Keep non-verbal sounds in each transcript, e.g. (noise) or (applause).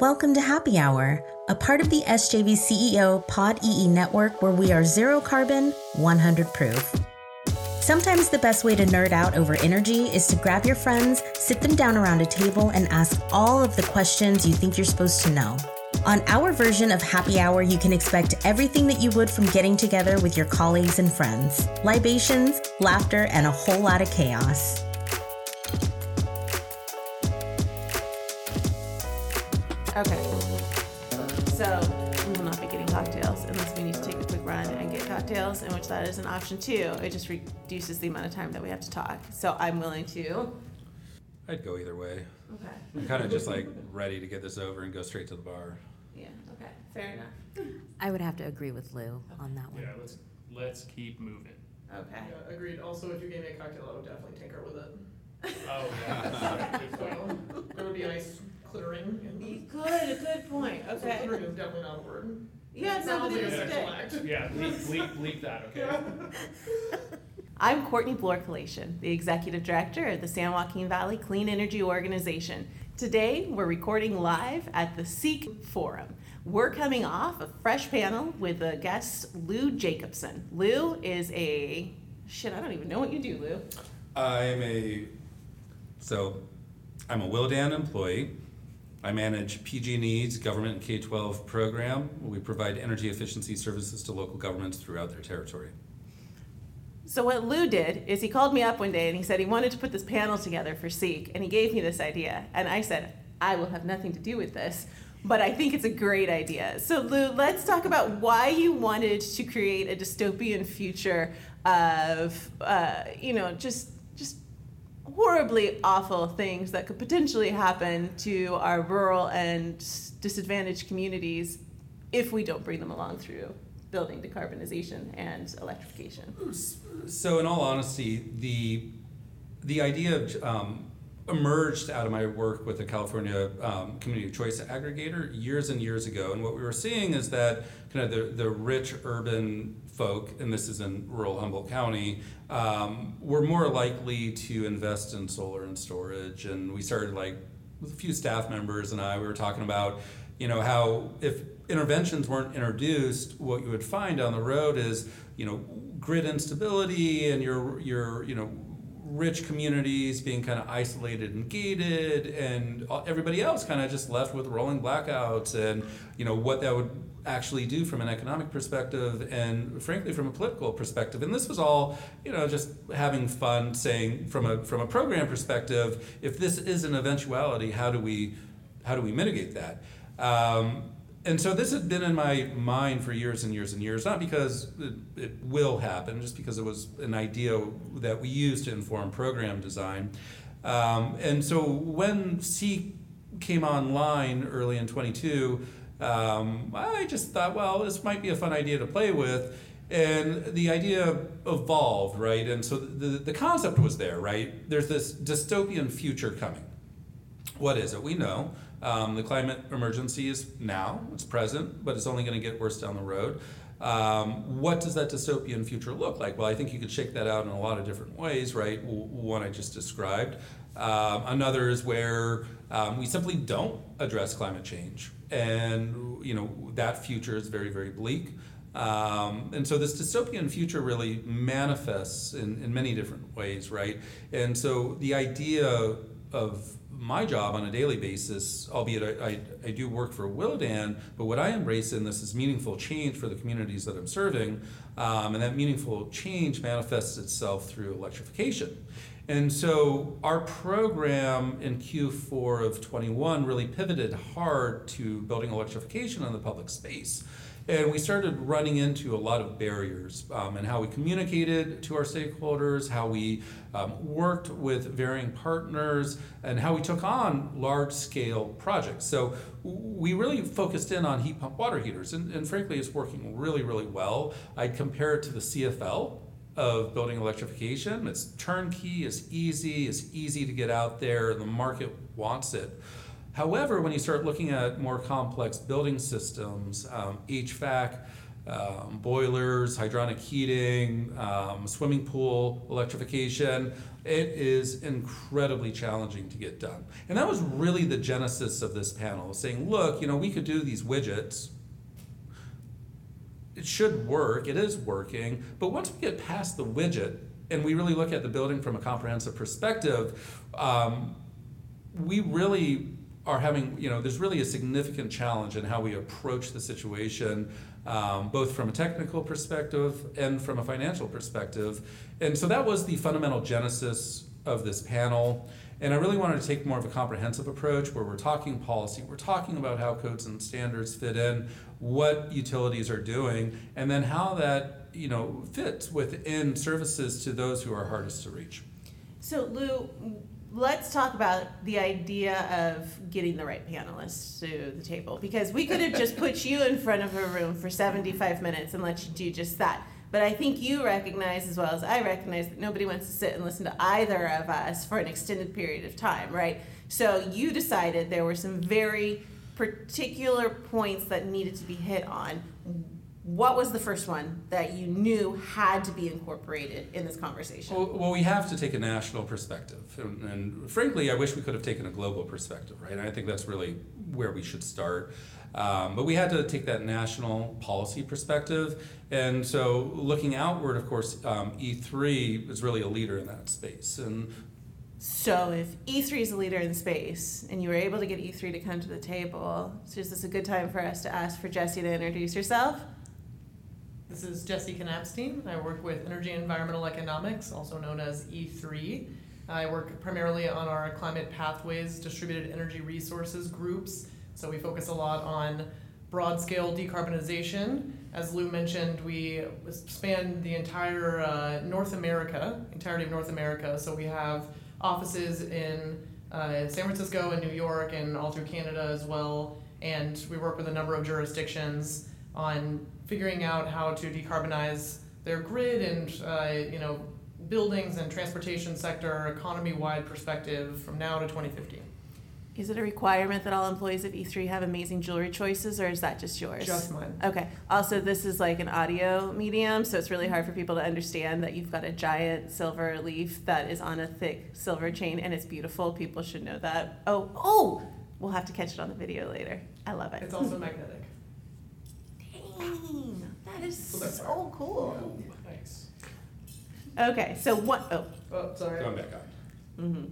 Welcome to HappEE Hour, a part of the SJV CEO Pod EE network where we are zero carbon, 100 proof. Sometimes the best way to nerd out over energy is to grab your friends, sit them down around a table, and ask all of the questions you think you're supposed to know. On our version of HappEE Hour, you can expect everything that you would from getting together with your colleagues and friends libations, laughter, and a whole lot of chaos. Get cocktails, in which that is an option too. It just reduces the amount of time that we have to talk. So I'm willing to. I'd go either way. Okay. I'm kind of just like ready to get this over and go straight to the bar. Yeah. Okay. Fair enough. I would have to agree with Lou on that one. Yeah, let's, let's keep moving. Okay. Yeah, agreed. Also, if you gave me a cocktail, I would definitely tinker with it. Oh, yeah. So, (laughs) there would be ice nice clittering. You And could. A good point. So Okay. clittering is definitely not a word. Yeah, It no, sounds but like it's sexual good. Yeah, bleep, bleep, bleep that, okay? (laughs) I'm Courtney Kalashian, the Executive Director of the San Joaquin Valley Clean Energy Organization. Today, we're recording live at the CCEC Forum. We're coming off a fresh panel with the guest Lou Jacobson. Lou is a shit, I don't even know what you do, Lou. I'm a so I'm a Willdan employee. I manage PG&E's government and K-12 program. We provide energy efficiency services to local governments throughout their territory. So what Lou did is he called me up one day and he said he wanted to put this panel together for CCEC, and he gave me this idea, and I said I will have nothing to do with this, but I think it's a great idea. So Lou, let's talk about why you wanted to create a dystopian future of, uh, you know, just horribly awful things that could potentially happen to our rural and disadvantaged communities if we don't bring them along through building decarbonization and electrification. So, in all honesty, the the idea of um, emerged out of my work with the California um, Community Choice Aggregator years and years ago, and what we were seeing is that kind of the, the rich urban folk, and this is in rural Humboldt County, um, were more likely to invest in solar and storage, and we started like with a few staff members and I, we were talking about, you know, how if interventions weren't introduced, what you would find down the road is, you know, grid instability and your your you know rich communities being kind of isolated and gated and everybody else kind of just left with rolling blackouts and you know what that would actually do from an economic perspective and frankly from a political perspective. And this was all you know just having fun saying from a from a program perspective if this is an eventuality how do we how do we mitigate that? Um, and so this had been in my mind for years and years and years, not because it, it, will happen, just because it was an idea that we used to inform program design. Um, and so when C came online early in 22, um, I just thought, well, this might be a fun idea to play with. And the idea evolved, right? And so the, the concept was there, right? There's this dystopian future coming. What is it? We know. Um, the climate emergency is now, it's present, but it's only going to get worse down the road. Um, what does that dystopian future look like? Well, I think you could shake that out in a lot of different ways, right? One I just described. Um, another is where um, we simply don't address climate change, and you know that future is very, very bleak. Um, and so this dystopian future really manifests in, in many different ways, right? And so the idea of my job on a daily basis, albeit I, I, I, do work for Willdan, but what I embrace in this is meaningful change for the communities that I'm serving. Um, and that meaningful change manifests itself through electrification. And so our program in Q4 of 21 really pivoted hard to building electrification in the public space. And we started running into a lot of barriers um, and how we communicated to our stakeholders, how we um, worked with varying partners, and how we took on large scale projects. So we really focused in on heat pump water heaters, and, and frankly, it's working really, really well. I'd compare it to the CFL of building electrification. It's turnkey, it's easy, it's easy to get out there, the market wants it. However, when you start looking at more complex building systems, um, HVAC, um, boilers, hydronic heating, um, swimming pool electrification. It is incredibly challenging to get done. And that was really the genesis of this panel, saying, look, you know, we could do these widgets. It should work, it is working, but once we get past the widget and we really look at the building from a comprehensive perspective, um, we really are having, you know, there's really a significant challenge in how we approach the situation, um, both from a technical perspective and from a financial perspective. And so that was the fundamental genesis of this panel. And I really wanted to take more of a comprehensive approach where we're talking policy, we're talking about how codes and standards fit in, what utilities are doing, and then how that, you know, fits within services to those who are hardest to reach. So Lou, let's talk about the idea of getting the right panelists to the table because we could have just put you in front of a room for 75 minutes and let you do just that. But I think you recognize as well as I recognize that nobody wants to sit and listen to either of us for an extended period of time, right? So you decided there were some very particular points that needed to be hit on. What was the first one that you knew had to be incorporated in this conversation? Well, well, we have to take a national perspective. And, and frankly, I wish we could have taken a global perspective, right? And I think that's really where we should start. Um, but we had to take that national policy perspective. And so, looking outward, of course, um, E3 is really a leader in that space. And So if E3 is a leader in space and you were able to get E3 to come to the table, so is this a good time for us to ask for Jessie to introduce herself? This is Jesse Knapstein. I work with Energy and Environmental Economics, also known as E3. I work primarily on our climate pathways, distributed energy resources groups. So we focus a lot on broad scale decarbonization. As Lou mentioned, we span the entire uh, North America, entirety of North America. So we have offices in uh, San Francisco and New York and all through Canada as well. And we work with a number of jurisdictions on figuring out how to decarbonize their grid and uh, you know buildings and transportation sector economy-wide perspective from now to 2050. Is it a requirement that all employees of E3 have amazing jewelry choices, or is that just yours? Just mine. Okay. Also, this is like an audio medium, so it's really hard for people to understand that you've got a giant silver leaf that is on a thick silver chain, and it's beautiful. People should know that. Oh, oh! We'll have to catch it on the video later. I love it. It's also magnetic. Dang, that is So that's so cool. Nice. Okay, so what? Oh, Oh, sorry. going back on. hmm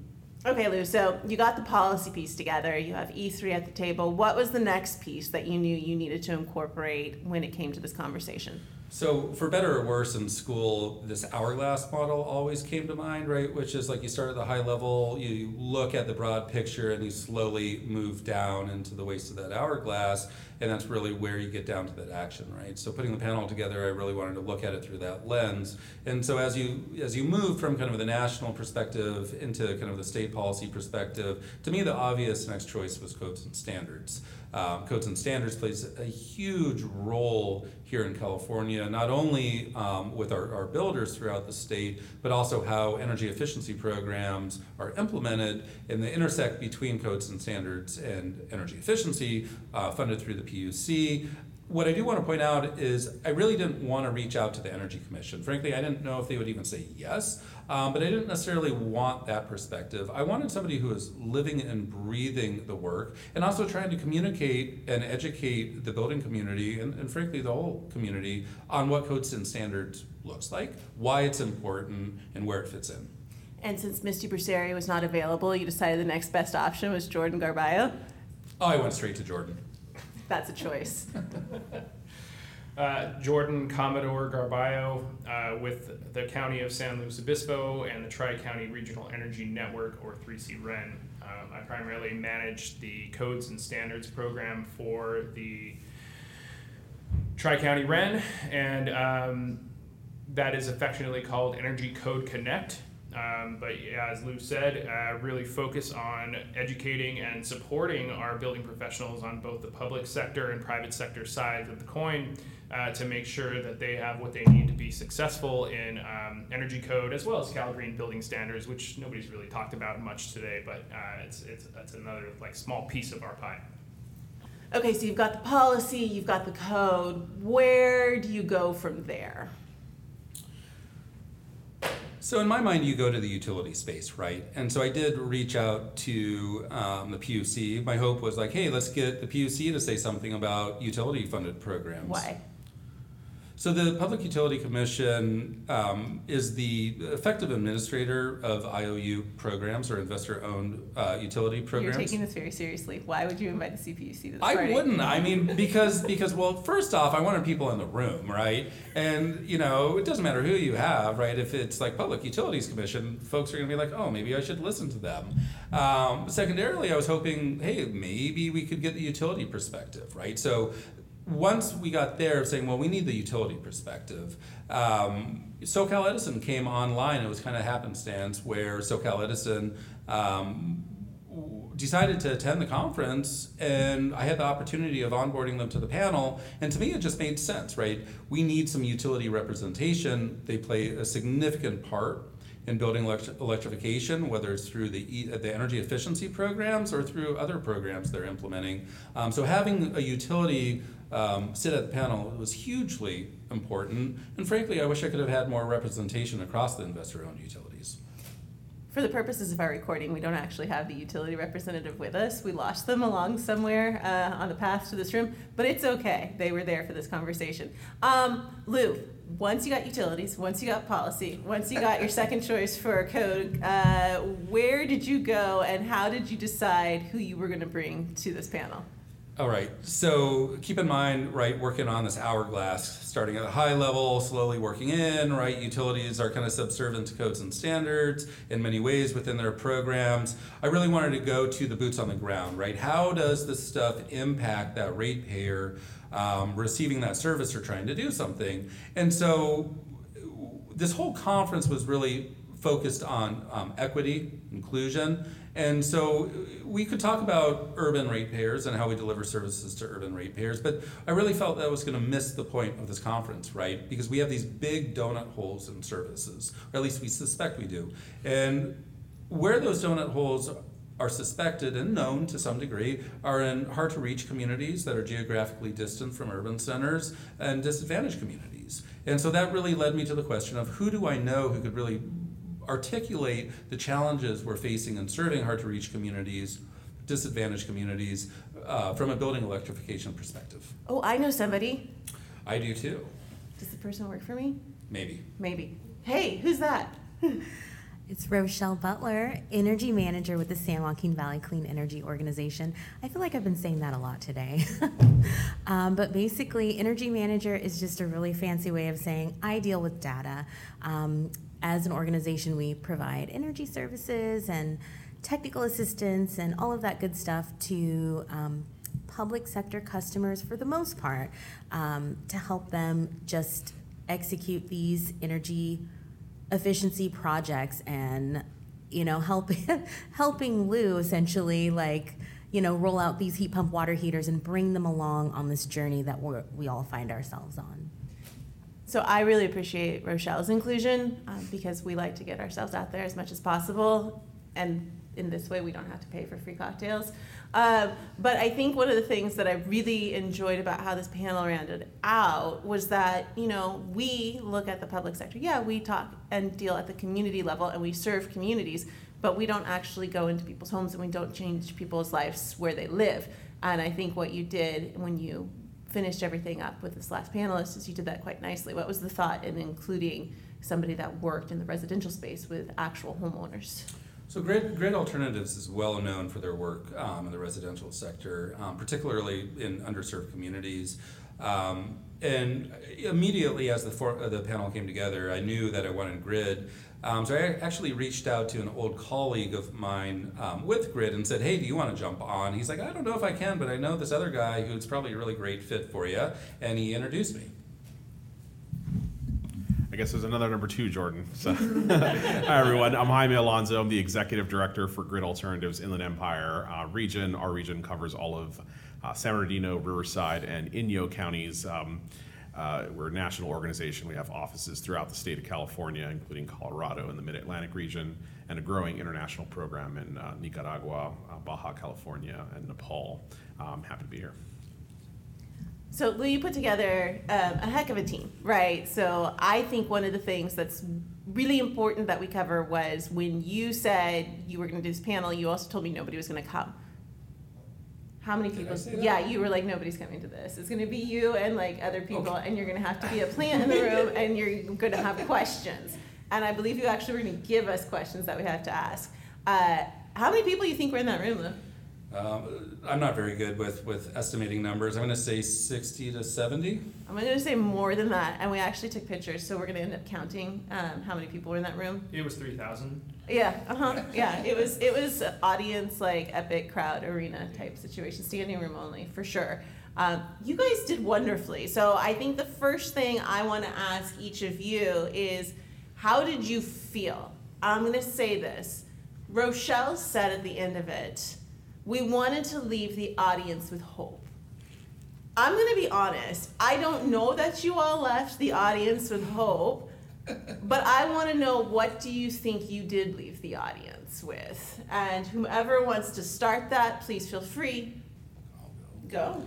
Okay, Lou. So you got the policy piece together. You have E3 at the table. What was the next piece that you knew you needed to incorporate when it came to this conversation? So, for better or worse, in school, this hourglass model always came to mind, right? Which is like you start at the high level, you look at the broad picture, and you slowly move down into the waist of that hourglass, and that's really where you get down to that action, right? So, putting the panel together, I really wanted to look at it through that lens. And so, as you as you move from kind of the national perspective into kind of the state policy perspective, to me, the obvious next choice was codes and standards. Um, codes and standards plays a huge role here in California, not only um, with our, our builders throughout the state, but also how energy efficiency programs are implemented and the intersect between codes and standards and energy efficiency uh, funded through the PUC. What I do want to point out is I really didn't want to reach out to the Energy Commission. Frankly, I didn't know if they would even say yes, um, but I didn't necessarily want that perspective. I wanted somebody who was living and breathing the work and also trying to communicate and educate the building community and, and frankly the whole community on what codes and standards looks like, why it's important, and where it fits in. And since Misti Bruceri was not available, you decided the next best option was Jordan Garbayo. Oh, I went straight to Jordan. That's a choice. (laughs) Uh, Jordan Commodore Garbayo uh, with the County of San Luis Obispo and the Tri County Regional Energy Network, or 3C REN. Um, I primarily manage the codes and standards program for the Tri County REN, and um, that is affectionately called Energy Code Connect. Um, but yeah, as Lou said, uh, really focus on educating and supporting our building professionals on both the public sector and private sector sides of the coin uh, to make sure that they have what they need to be successful in um, energy code as well as Cal Green building standards, which nobody's really talked about much today, but uh, it's, it's that's another like small piece of our pie. Okay, so you've got the policy, you've got the code. Where do you go from there? So in my mind, you go to the utility space, right? And so I did reach out to um, the PUC. My hope was like, hey, let's get the PUC to say something about utility-funded programs. Why? So the Public Utility Commission um, is the effective administrator of IOU programs or investor-owned uh, utility programs. You're taking this very seriously. Why would you invite the CPUC to this I party? wouldn't. I mean, because because well, first off, I wanted people in the room, right? And you know, it doesn't matter who you have, right? If it's like Public Utilities Commission, folks are going to be like, oh, maybe I should listen to them. Um, secondarily, I was hoping, hey, maybe we could get the utility perspective, right? So once we got there saying, well, we need the utility perspective, um, SoCal Edison came online. It was kind of happenstance where SoCal Edison um, decided to attend the conference, and I had the opportunity of onboarding them to the panel. And to me, it just made sense, right? We need some utility representation. They play a significant part in building elect- electrification, whether it's through the, e- the energy efficiency programs or through other programs they're implementing. Um, so having a utility um, sit at the panel was hugely important. And frankly, I wish I could have had more representation across the investor-owned utilities. For the purposes of our recording, we don't actually have the utility representative with us. We lost them along somewhere uh, on the path to this room, but it's okay. They were there for this conversation. Um, Lou, once you got utilities, once you got policy, once you got your (laughs) second choice for a code, uh, where did you go and how did you decide who you were going to bring to this panel? All right, so keep in mind, right, working on this hourglass, starting at a high level, slowly working in, right? Utilities are kind of subservient to codes and standards in many ways within their programs. I really wanted to go to the boots on the ground, right? How does this stuff impact that ratepayer um, receiving that service or trying to do something? And so this whole conference was really focused on um, equity, inclusion, and so we could talk about urban ratepayers and how we deliver services to urban ratepayers, but I really felt that I was going to miss the point of this conference, right? Because we have these big donut holes in services, or at least we suspect we do. And where those donut holes are suspected and known to some degree are in hard to reach communities that are geographically distant from urban centers and disadvantaged communities. And so that really led me to the question of who do I know who could really articulate the challenges we're facing in serving hard to reach communities, disadvantaged communities, uh, from a building electrification perspective. Oh, I know somebody. I do too, Does the person work for me? maybe. Maybe. Hey, who's that? (laughs) It's Rochelle Butler, Energy Manager with the San Joaquin Valley Clean Energy Organization. I feel like I've been saying that a lot today. (laughs) um, but basically, Energy Manager is just a really fancy way of saying I deal with data. Um, as an organization, we provide energy services and technical assistance and all of that good stuff to um, public sector customers for the most part um, to help them just execute these energy efficiency projects and you know helping (laughs) helping Lou essentially like you know roll out these heat pump water heaters and bring them along on this journey that we we all find ourselves on. So I really appreciate Rochelle's inclusion um, because we like to get ourselves out there as much as possible, and in this way we don't have to pay for free cocktails. Um, but I think one of the things that I really enjoyed about how this panel rounded out was that you know we look at the public sector. Yeah, we talk and deal at the community level, and we serve communities, but we don't actually go into people's homes and we don't change people's lives where they live. And I think what you did when you finished everything up with this last panelist is you did that quite nicely. What was the thought in including somebody that worked in the residential space with actual homeowners? So Grid, Grid Alternatives is well known for their work um, in the residential sector, um, particularly in underserved communities. Um, and immediately as the, for, uh, the panel came together, I knew that I wanted Grid. Um, so I actually reached out to an old colleague of mine um, with Grid and said, "Hey, do you want to jump on?" He's like, "I don't know if I can, but I know this other guy who's probably a really great fit for you," and he introduced me. I guess there's another number two, Jordan. So, (laughs) hi everyone. I'm Jaime Alonso. I'm the executive director for Grid Alternatives Inland Empire uh, region. Our region covers all of uh, San Bernardino, Riverside, and Inyo counties. Um, uh, we're a national organization. We have offices throughout the state of California, including Colorado and the Mid Atlantic region, and a growing international program in uh, Nicaragua, uh, Baja California, and Nepal. I'm happy to be here. So Lou, you put together um, a heck of a team, right? So I think one of the things that's really important that we cover was when you said you were going to do this panel, you also told me nobody was going to come. How many people? Yeah, you were like, nobody's coming to this. It's going to be you and like other people, and you're going to have to be a (laughs) plant in the room, and you're going to have questions. And I believe you actually were going to give us questions that we have to ask. Uh, how many people you think were in that room, Lou? Um, I'm not very good with, with estimating numbers. I'm going to say 60 to 70. I'm going to say more than that, and we actually took pictures, so we're going to end up counting um, how many people were in that room. It was 3,000. Yeah, uh huh. Yeah, it was it was audience like epic crowd arena type situation, standing room only for sure. Um, you guys did wonderfully. So I think the first thing I want to ask each of you is, how did you feel? I'm going to say this. Rochelle said at the end of it, we wanted to leave the audience with hope. I'm going to be honest. I don't know that you all left the audience with hope, but I want to know what do you think you did leave the audience with? And whomever wants to start that, please feel free. Go.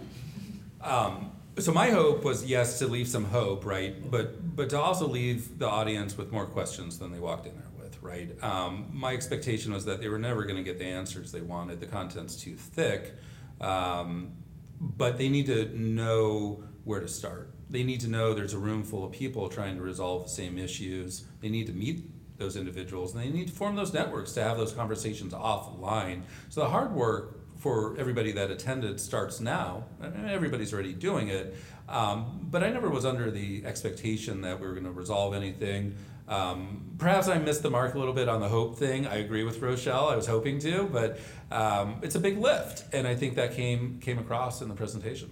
Um, so my hope was yes to leave some hope, right? But but to also leave the audience with more questions than they walked in there with, right? Um, my expectation was that they were never going to get the answers they wanted. The content's too thick, um, but they need to know where to start. They need to know there's a room full of people trying to resolve the same issues. They need to meet those individuals and they need to form those networks to have those conversations offline. So the hard work for everybody that attended starts now. Everybody's already doing it. Um, but I never was under the expectation that we were going to resolve anything. Um, perhaps I missed the mark a little bit on the hope thing. I agree with Rochelle. I was hoping to, but um, it's a big lift, and I think that came came across in the presentation.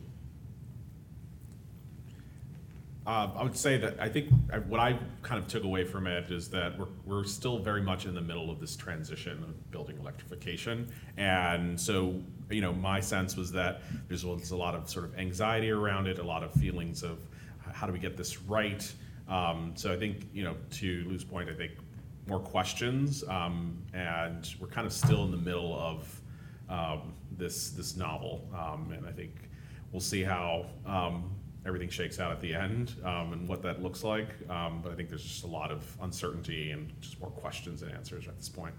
Uh, I would say that I think I- what I kind of took away from it is that we're, we're still very much in the middle of this transition of building electrification. And so, you know, my sense was that there's was a lot of sort of anxiety around it, a lot of feelings of how do we get this right. Um, so I think, you know, to Lou's point, I think more questions, um, and we're kind of still in the middle of um, this this novel, um, and I think we'll see how um, everything shakes out at the end um, and what that looks like. Um, but I think there's just a lot of uncertainty and just more questions and answers at this point.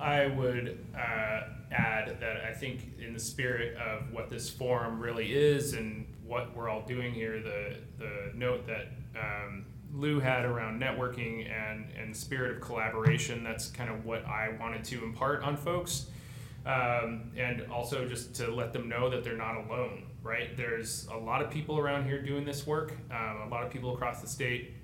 I would uh, add that I think, in the spirit of what this forum really is and what we're all doing here, the the note that um, Lou had around networking and and spirit of collaboration. That's kind of what I wanted to impart on folks, um, and also just to let them know that they're not alone. Right? There's a lot of people around here doing this work. Um, a lot of people across the state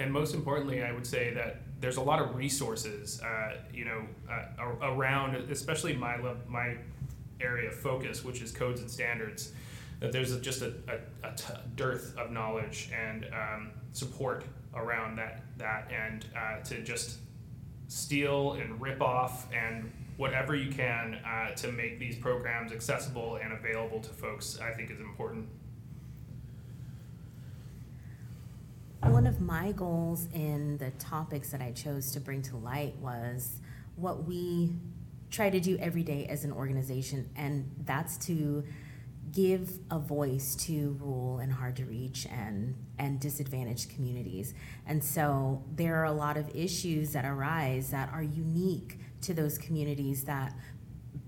and most importantly, I would say that there's a lot of resources, uh, you know, uh, around, especially my my area of focus, which is codes and standards. That there's just a, a, dearth of knowledge and um, support around that that, and uh, to just steal and rip off and whatever you can uh, to make these programs accessible and available to folks, I think is important. One of my goals in the topics that I chose to bring to light was what we try to do every day as an organization, and that's to give a voice to rural and hard to reach and and disadvantaged communities. And so there are a lot of issues that arise that are unique to those communities that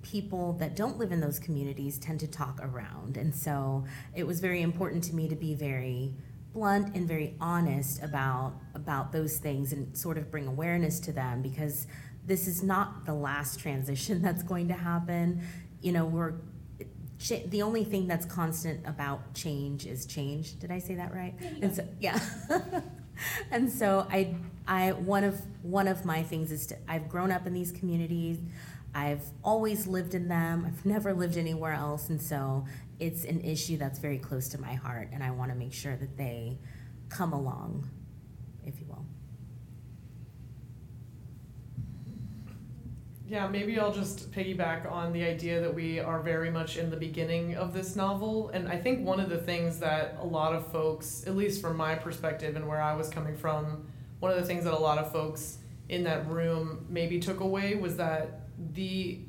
people that don't live in those communities tend to talk around. And so it was very important to me to be very blunt and very honest about about those things and sort of bring awareness to them because this is not the last transition (laughs) that's going to happen. You know, we're the only thing that's constant about change is change. Did I say that right? And so, yeah. (laughs) and so I, I one of one of my things is to, I've grown up in these communities. I've always lived in them. I've (laughs) never lived anywhere else, and so it's an issue that's very close to my heart, and I want to make sure that they come along, if you will. Yeah, maybe I'll just piggyback on the idea that we are very much in the beginning of this novel. And I think one of the things that a lot of folks, at least from my perspective and where I was coming from, one of the things that a lot of folks in that room maybe took away was that the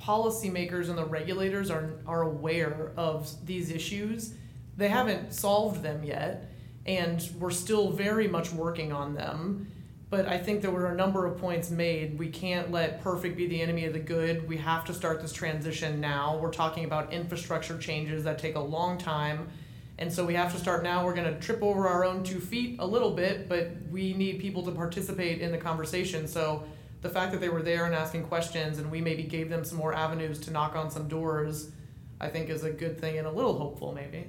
policymakers and the regulators are, are aware of these issues. They haven't solved them yet, and we're still very much working on them. But I think there were a number of points made. We can't let perfect be the enemy of the good. We have to start this transition now. We're talking about infrastructure changes that take a long time. And so we have to start now. We're going to trip over our own two feet a little bit, but we need people to participate in the conversation. So the fact that they were there and asking questions and we maybe gave them some more avenues to knock on some doors, I think is a good thing and a little hopeful maybe.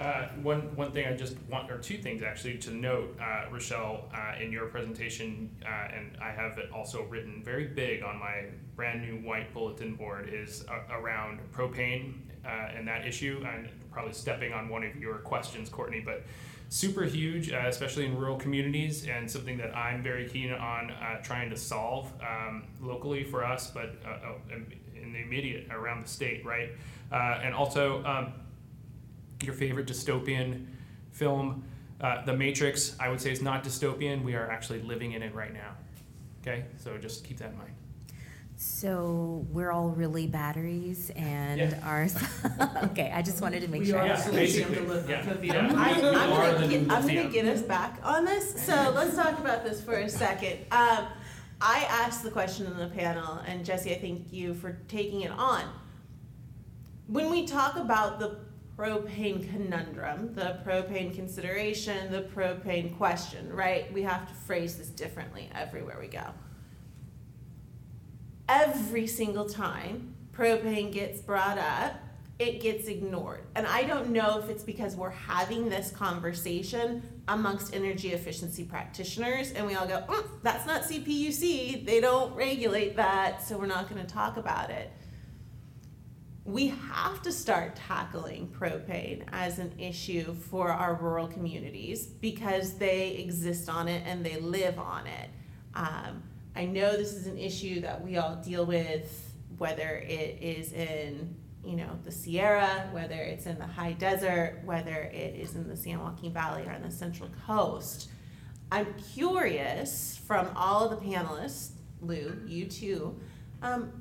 Uh, one, one thing I just want, or two things actually to note, uh, Rochelle, uh, in your presentation, uh, and I have it also written very big on my brand new white bulletin board, is a- around propane uh, and that issue. I'm probably stepping on one of your questions, Courtney, but super huge, uh, especially in rural communities, and something that I'm very keen on uh, trying to solve um, locally for us, but uh, uh, in- the immediate around the state, right? Uh, and also, um, your favorite dystopian film, uh, The Matrix, I would say is not dystopian. We are actually living in it right now. Okay, so just keep that in mind. So we're all really batteries and Yeah. our, (laughs) okay, I just wanted to make We sure. are Yeah, the solution to basically, li- yeah. Yeah. I, I'm, gonna get, I'm gonna get us back on this. So (laughs) let's talk about this for a second. Um, I asked the question in the panel, and Jesse, I thank you for taking it on. When we talk about the propane conundrum, the propane consideration, the propane question, right? We have to phrase this differently everywhere we go. Every single time propane gets brought up, it gets ignored. And I don't know if it's because we're having this conversation amongst energy efficiency practitioners and we all go, "Mm, that's not CPUC, they don't regulate that, so we're not going to talk about it. We have to start tackling propane as an issue for our rural communities because they exist on it and they live on it. Um, I know this is an issue that we all deal with, whether it is in you know the Sierra, whether it's in the high desert, whether it is in the San Joaquin Valley or on the Central Coast. I'm curious from all of the panelists, Lou, you too, um,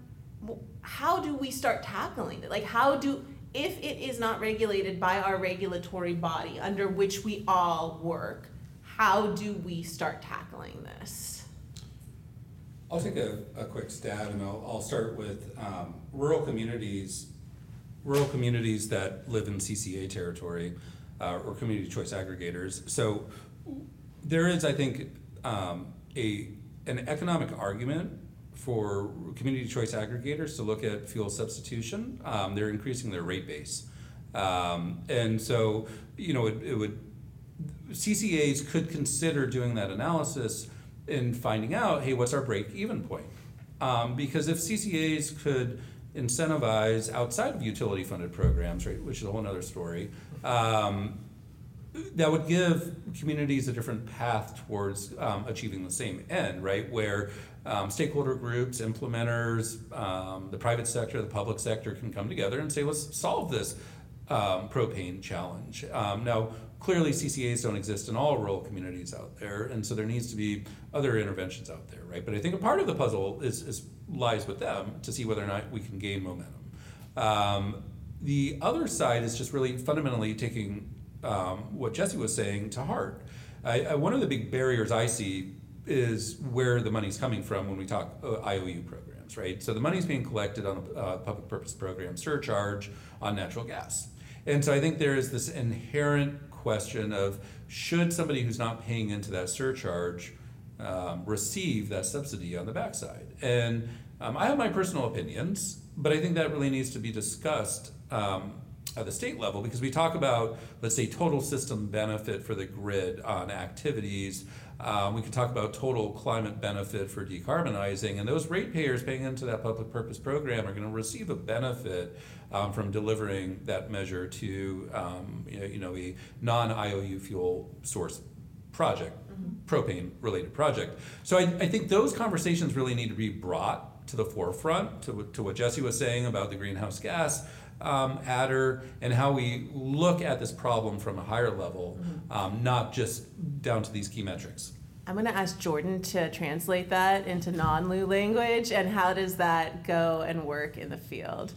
how do we start tackling it? Like, how do, if it is not regulated by our regulatory body under which we all work, how do we start tackling this? I'll take a, a quick stab and I'll, I'll start with um, rural communities, rural communities that live in CCA territory uh, or community choice aggregators. So there is, I think, um, a an economic argument for community choice aggregators to look at fuel substitution. Um, they're increasing their rate base, um, and so you know it, it would CCAs could consider doing that analysis and finding out, hey, what's our break even point? Um, because if CCAs could incentivize outside of utility funded programs, right, which is a whole other story, um, that would give communities a different path towards um, achieving the same end, right? Where um, stakeholder groups, implementers, um, the private sector, the public sector can come together and say, let's solve this um, propane challenge. Um, now, clearly, CCAs don't exist in all rural communities out there, and so there needs to be other interventions out there, right? But I think a part of the puzzle is, is lies with them to see whether or not we can gain momentum. Um, the other side is just really fundamentally taking um, what Jesse was saying to heart. I, I, one of the big barriers I see is where the money's coming from when we talk uh, IOU programs, right? So the money's being collected on a uh, public purpose program surcharge on natural gas. And so I think there is this inherent question of should somebody who's not paying into that surcharge um, receive that subsidy on the backside? And um, I have my personal opinions, but I think that really needs to be discussed um, at the state level because we talk about, let's say, total system benefit for the grid on activities. Um, we can talk about total climate benefit for decarbonizing, and those ratepayers paying into that public purpose program are going to receive a benefit um, from delivering that measure to um, you know, you know a non-IOU fuel source project, propane related project. So I, I think those conversations really need to be brought to the forefront to, to what Jesse was saying about the greenhouse gas um, adder and how we look at this problem from a higher level, um, not just down to these key metrics. I'm going to ask Jordan to translate that into non Lou language, and how does that go and work in the field?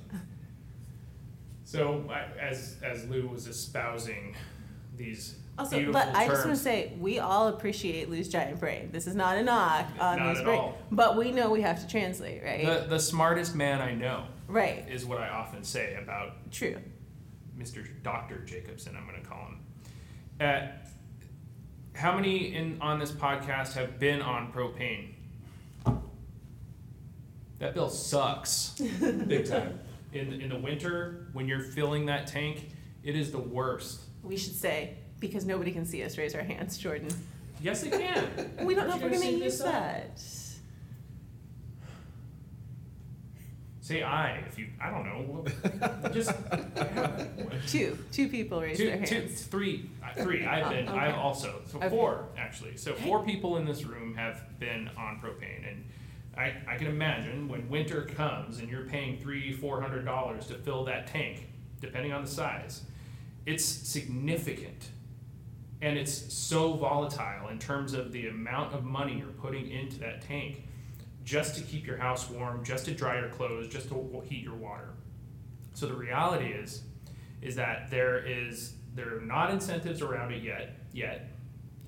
So, as, as Lou was espousing these Also, beautiful but I just want to say we all appreciate Lou's giant brain. This is not a knock on Not Lou's at brain, all. but we know we have to translate, right? The, the smartest man I know right. is what I often say about True. Mr. Dr. Jacobson, I'm going to call him. Uh, how many in on this podcast have been on propane? That bill sucks. (laughs) Big time. In, in the winter, when you're filling that tank, it is the worst. We should say because nobody can see us. Raise our hands, Jordan. Yes, it can. We don't know if we're going to use that. up? that. Say I if you. I don't know. (laughs) Just (laughs) Two, two people raise two, their hands. three, uh, three. I've been. (laughs) Oh, I've also. So Okay. four actually. So four people in this room have been on propane, and I, I can imagine when winter comes and you're paying three, four hundred dollars to fill that tank, depending on the size, it's significant. And it's so volatile in terms of the amount of money you're putting into that tank just to keep your house warm, just to dry your clothes, just to heat your water. So the reality is, is that there is there are not incentives around it yet. Yet,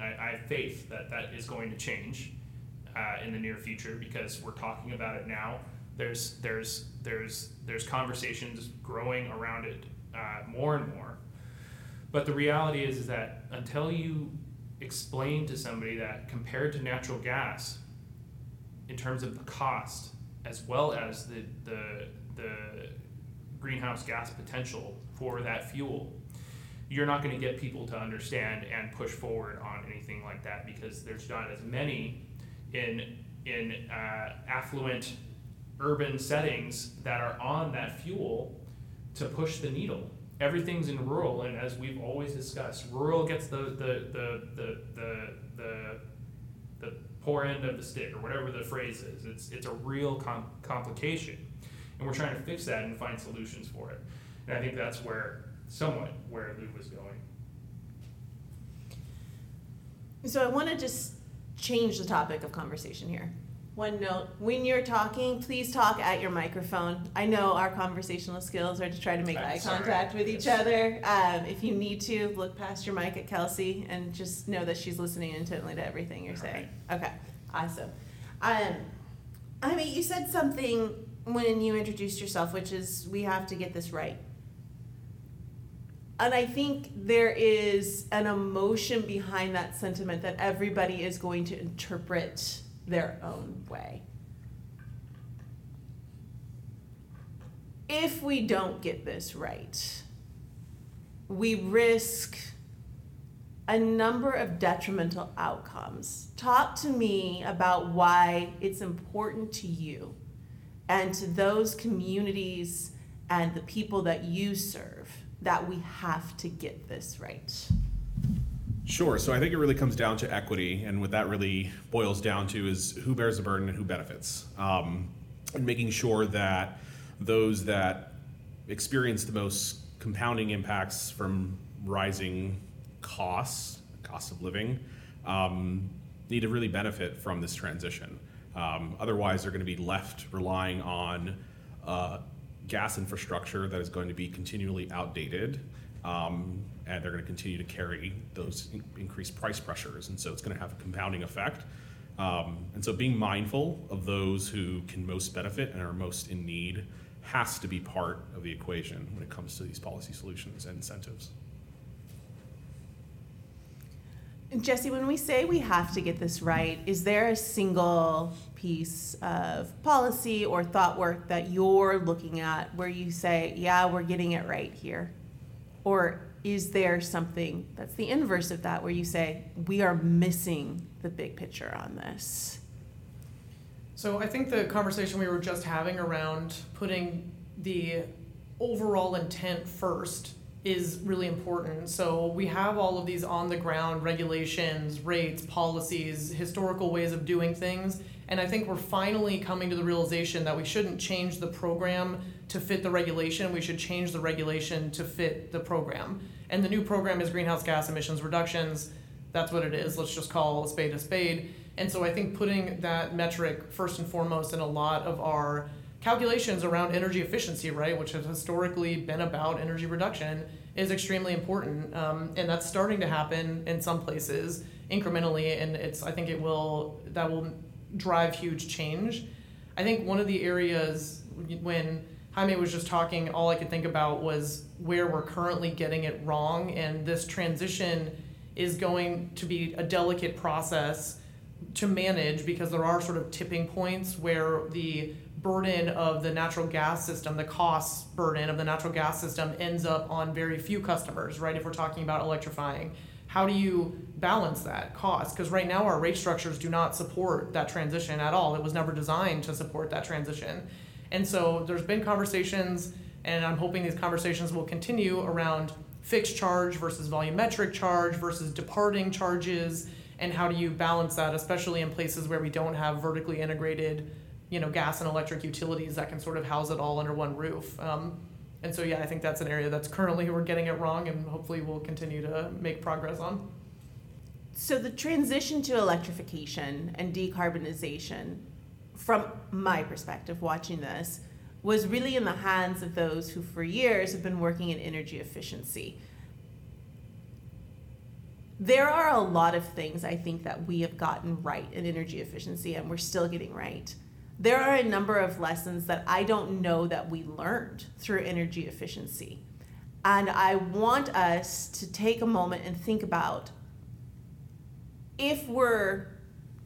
I, I have faith that that is going to change uh, in the near future because we're talking about it now. There's there's there's there's conversations growing around it uh, more and more. But the reality is, is that until you explain to somebody that compared to natural gas, in terms of the cost as well as the the the greenhouse gas potential for that fuel, you're not going to get people to understand and push forward on anything like that because there's not as many in in uh, affluent urban settings that are on that fuel to push the needle. Everything's in rural, and as we've always discussed, rural gets the the the the the, the poor end of the stick or whatever the phrase is. It's it's a real com- complication, and we're trying to fix that and find solutions for it. And I think that's where somewhat where Lou was going. So I want to just change the topic of conversation here. One note: when you're talking, please talk at your microphone. I know our conversational skills are to try to make I'm eye sorry. contact with each Yes. other. Um, if you need to, look past your mic at Kelsey and just know that she's listening intently to everything you're saying. Okay, awesome. Um, I mean, you said something when you introduced yourself, which is we have to get this right. And I think there is an emotion behind that sentiment that everybody is going to interpret their own way. If we don't get this right, we risk a number of detrimental outcomes. Talk to me about why it's important to you and to those communities and the people that you serve that we have to get this right. Sure. So I think it really comes down to equity, and what that really boils down to is who bears the burden and who benefits, um, and making sure that those that experience the most compounding impacts from rising costs, cost of living, um, need to really benefit from this transition. Um, otherwise, they're going to be left relying on uh, gas infrastructure that is going to be continually outdated. Um, and they're going to continue to carry those in- increased price pressures. And so it's going to have a compounding effect. Um, and so being mindful of those who can most benefit and are most in need has to be part of the equation when it comes to these policy solutions and incentives. Jesse, when we say we have to get this right, is there a single piece of policy or thought work that you're looking at where you say, yeah, we're getting it right here? Or is there something that's the inverse of that where you say, we are missing the big picture on this? So I think the conversation we were just having around putting the overall intent first is really important. So we have all of these on the ground regulations, rates, policies, historical ways of doing things. And I think we're finally coming to the realization that we shouldn't change the program to fit the regulation. We should change the regulation to fit the program. And the new program is greenhouse gas emissions reductions. That's what it is. Let's just call a spade a spade. And so I think putting that metric first and foremost in a lot of our calculations around energy efficiency, right, which has historically been about energy reduction, is extremely important. Um, and that's starting to happen in some places incrementally, and it's I think it will that will drive huge change. I think one of the areas when Jaime was just talking, all I could think about was where we're currently getting it wrong, and this transition is going to be a delicate process to manage because there are sort of tipping points where the burden of the natural gas system, the cost burden of the natural gas system ends up on very few customers, right? If we're talking about electrifying. How do you balance that cost? Because right now our rate structures do not support that transition at all. It was never designed to support that transition. And so there's been conversations, and I'm hoping these conversations will continue around fixed charge versus volumetric charge versus departing charges, and how do you balance that, especially in places where we don't have vertically integrated, you know, gas and electric utilities that can sort of house it all under one roof. Um, and so, yeah, I think that's an area that's currently we're getting it wrong, and hopefully we'll continue to make progress on. So the transition to electrification and decarbonization, from my perspective, watching this, was really in the hands of those who, for years, have been working in energy efficiency. There are a lot of things I think that we have gotten right in energy efficiency, and we're still getting right. There are a number of lessons that I don't know that we learned through energy efficiency. And I want us to take a moment and think about if we're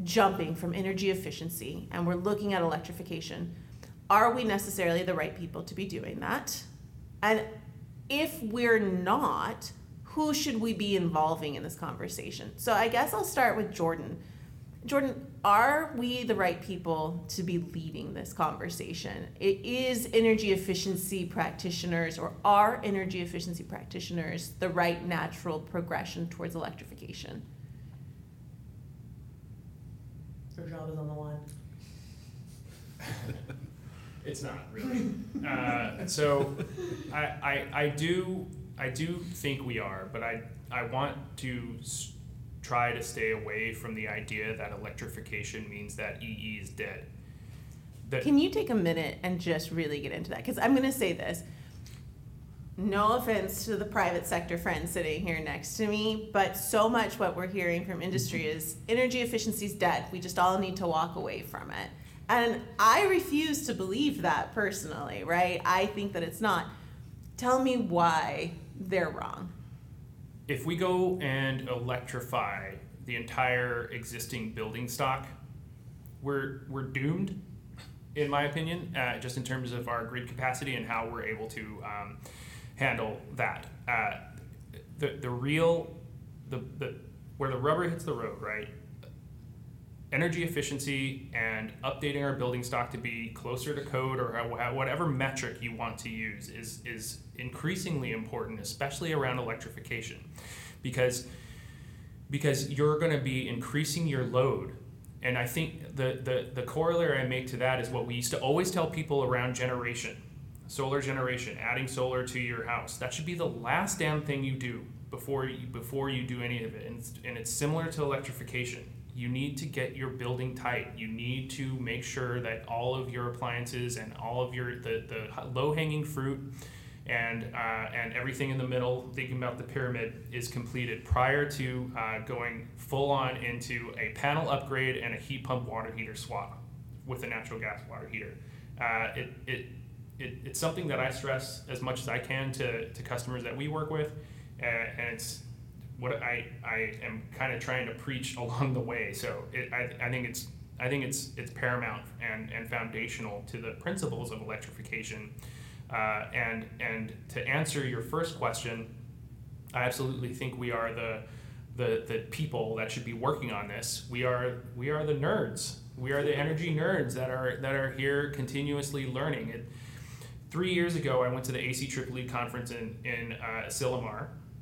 jumping from energy efficiency and we're looking at electrification, are we necessarily the right people to be doing that? And if we're not, who should we be involving in this conversation? So I guess I'll start with Jordan. Jordan, are we the right people to be leading this conversation? It is energy efficiency practitioners or are energy efficiency practitioners the right natural progression towards electrification? Your job is on the line. (laughs) It's not really. uh, so, I, I, I do I do think we are, but I I want to s- try to stay away from the idea that electrification means that EE is dead. That Can you take a minute and just really get into that? Because I'm going to say this. No offense to the private sector friends sitting here next to me, but so much what we're hearing from industry is energy efficiency is dead. We just all need to walk away from it. And I refuse to believe that personally, right? I think that it's not. Tell me why they're wrong. if we go and electrify the entire existing building stock, we're we're doomed, in my opinion, uh, just in terms of our grid capacity and how we're able to um, handle that. Uh, the the real the, the where the rubber hits the road, right? Energy efficiency and updating our building stock to be closer to code or whatever metric you want to use is is increasingly important, especially around electrification, because because you're going to be increasing your load. And I think the, the, the corollary I make to that is what we used to always tell people around generation solar generation, adding solar to your house. That should be the last damn thing you do before you, before you do any of it. And it's, and it's similar to electrification. You need to get your building tight. You need to make sure that all of your appliances and all of your the, the low hanging fruit and uh, and everything in the middle, thinking about the pyramid, is completed prior to uh, going full on into a panel upgrade and a heat pump water heater swap with a natural gas water heater. Uh, it, it, it, it's something that I stress as much as I can to, to customers that we work with, and it's what I, I am kind of trying to preach (laughs) along the way. So it, I, I think it's I think it's it's paramount and, and foundational to the principles of electrification. Uh, and and to answer your first question, I absolutely think we are the the the people that should be working on this. We are we are the nerds. We are the energy nerds that are that are here continuously learning. It, three years ago, I went to the AC Triple E conference in in uh,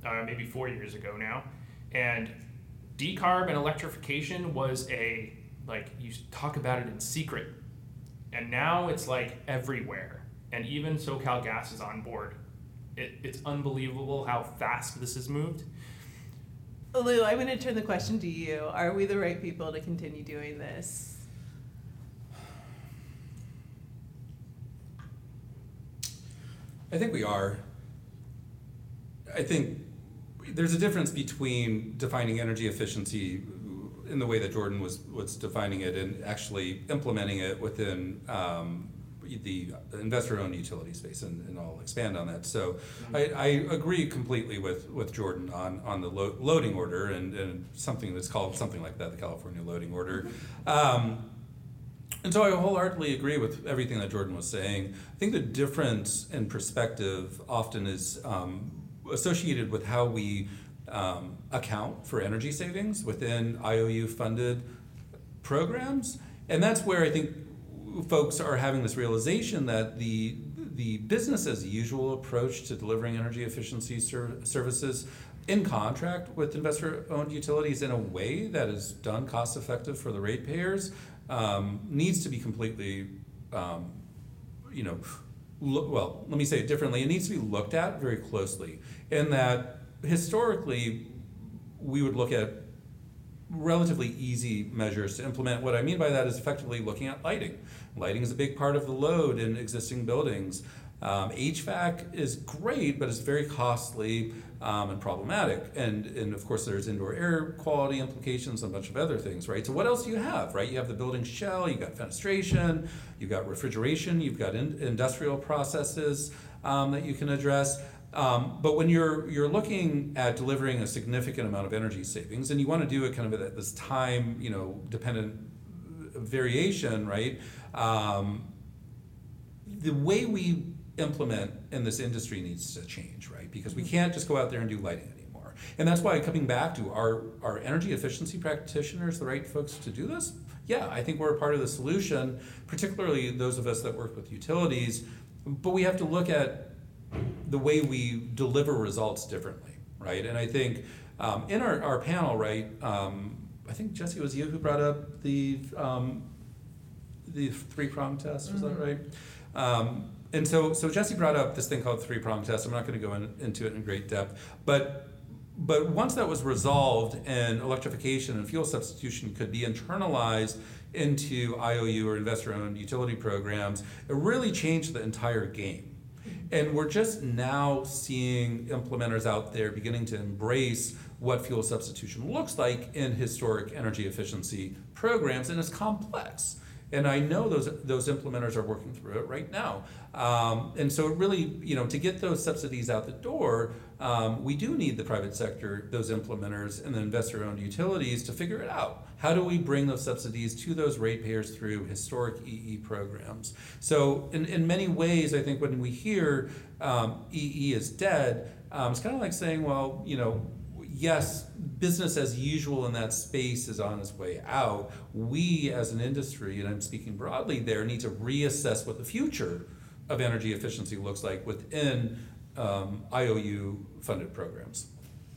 uh, maybe four years ago now, and decarb and electrification was a like you talk about it in secret, and now it's like everywhere and even SoCal Gas is on board. It, it's unbelievable how fast this has moved. Lou, I'm going to turn the question to you. Are we the right people to continue doing this? I think we are. I think there's a difference between defining energy efficiency in the way that Jordan was was defining it and actually implementing it within um, the investor-owned utility space, and, and I'll expand on that. So I, I agree completely with, with Jordan on, on the lo- loading order and, and something that's called something like that, the California loading order. Um, and so I wholeheartedly agree with everything that Jordan was saying. I think the difference in perspective often is um, associated with how we um, account for energy savings within IOU funded programs. And that's where I think folks are having this realization that the the business as usual approach to delivering energy efficiency ser- services in contract with investor owned utilities in a way that is done cost effective for the ratepayers um, needs to be completely um, you know lo- well let me say it differently it needs to be looked at very closely in that historically we would look at relatively easy measures to implement. What I mean by that is effectively looking at lighting. Lighting is a big part of the load in existing buildings. Um, HVAC is great, but it's very costly um, and problematic. And, and of course, there's indoor air quality implications and a bunch of other things, right? So, what else do you have, right? You have the building shell, you've got fenestration, you've got refrigeration, you've got in, industrial processes um, that you can address. Um, but when you're you're looking at delivering a significant amount of energy savings, and you want to do it kind of at this time, you know, dependent variation, right? Um, the way we implement in this industry needs to change, right? Because we can't just go out there and do lighting anymore. And that's why coming back to our our energy efficiency practitioners the right folks to do this? Yeah, I think we're a part of the solution, particularly those of us that work with utilities. But we have to look at the way we deliver results differently, right? And I think um, in our, our panel, right, um, I think Jesse was you who brought up the um, the three prong test. Was that right? Um, and so so Jesse brought up this thing called three prong test. I'm not going to go in, into it in great depth, but but once that was resolved and electrification and fuel substitution could be internalized into IOU or investor owned utility programs, it really changed the entire game. And we're just now seeing implementers out there beginning to embrace what fuel substitution looks like in historic energy efficiency programs, and it's complex. And I know those those implementers are working through it right now. Um, and so, really, you know, to get those subsidies out the door, um, we do need the private sector, those implementers, and the investor-owned utilities to figure it out. How do we bring those subsidies to those ratepayers through historic EE programs? So, in, in many ways, I think when we hear um, EE is dead, um, it's kind of like saying, well, you know, yes, business as usual in that space is on its way out. We, as an industry, and I'm speaking broadly there, need to reassess what the future of energy efficiency looks like within um, IOU funded programs.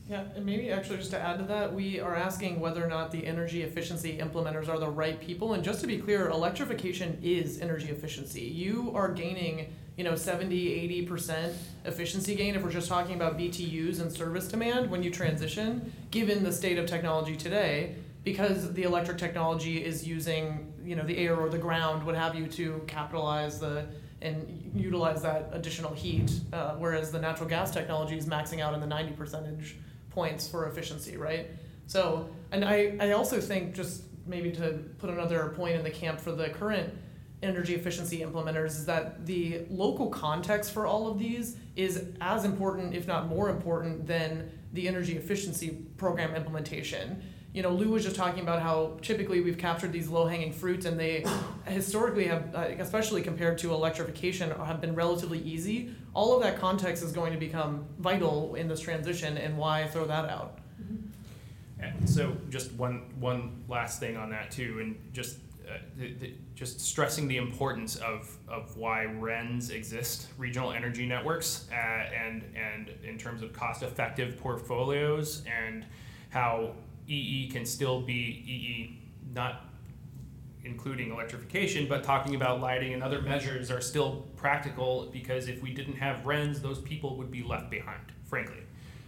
Yeah, and maybe actually just to add to that, we are asking whether or not the energy efficiency implementers are the right people. And just to be clear, electrification is energy efficiency. You are gaining, you know, 70, 80% efficiency gain if we're just talking about BTUs and service demand when you transition, given the state of technology today, because the electric technology is using, you know, the air or the ground, what have you, to capitalize the and utilize that additional heat, uh, whereas the natural gas technology is maxing out in the 90 percentage points for efficiency, right? So, and I, I also think just maybe to put another point in the camp for the current energy efficiency implementers is that the local context for all of these is as important, if not more important, than the energy efficiency program implementation. You know, Lou was just talking about how typically we've captured these low-hanging fruits, and they (coughs) historically have, uh, especially compared to electrification, have been relatively easy. All of that context is going to become vital in this transition, and why throw that out? And so, just one one last thing on that too, and just the, the, just stressing the importance of, of why RENs exist, regional energy networks, uh, and and in terms of cost effective portfolios, and how EE can still be EE, not including electrification, but talking about lighting and other measures are still practical because if we didn't have RENs, those people would be left behind, frankly.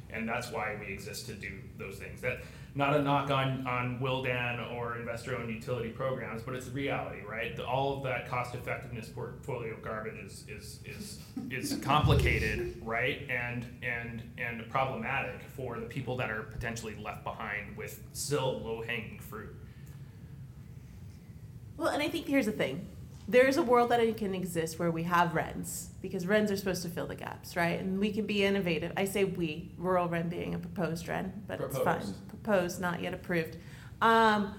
and that's why we exist to do those things. That not a knock on on Willdan or investor-owned utility programs, but it's reality, right? The, all of that cost-effectiveness portfolio garbage is is is is (laughs) complicated, right? And and and problematic for the people that are potentially left behind with still low-hanging fruit. Well, and I think here's the thing. There is a world that it can exist where we have RENs, because RENs are supposed to fill the gaps, right? And we can be innovative. I say we, rural REN being a proposed REN, but it's fine. Proposed. Proposed, not yet approved. Um,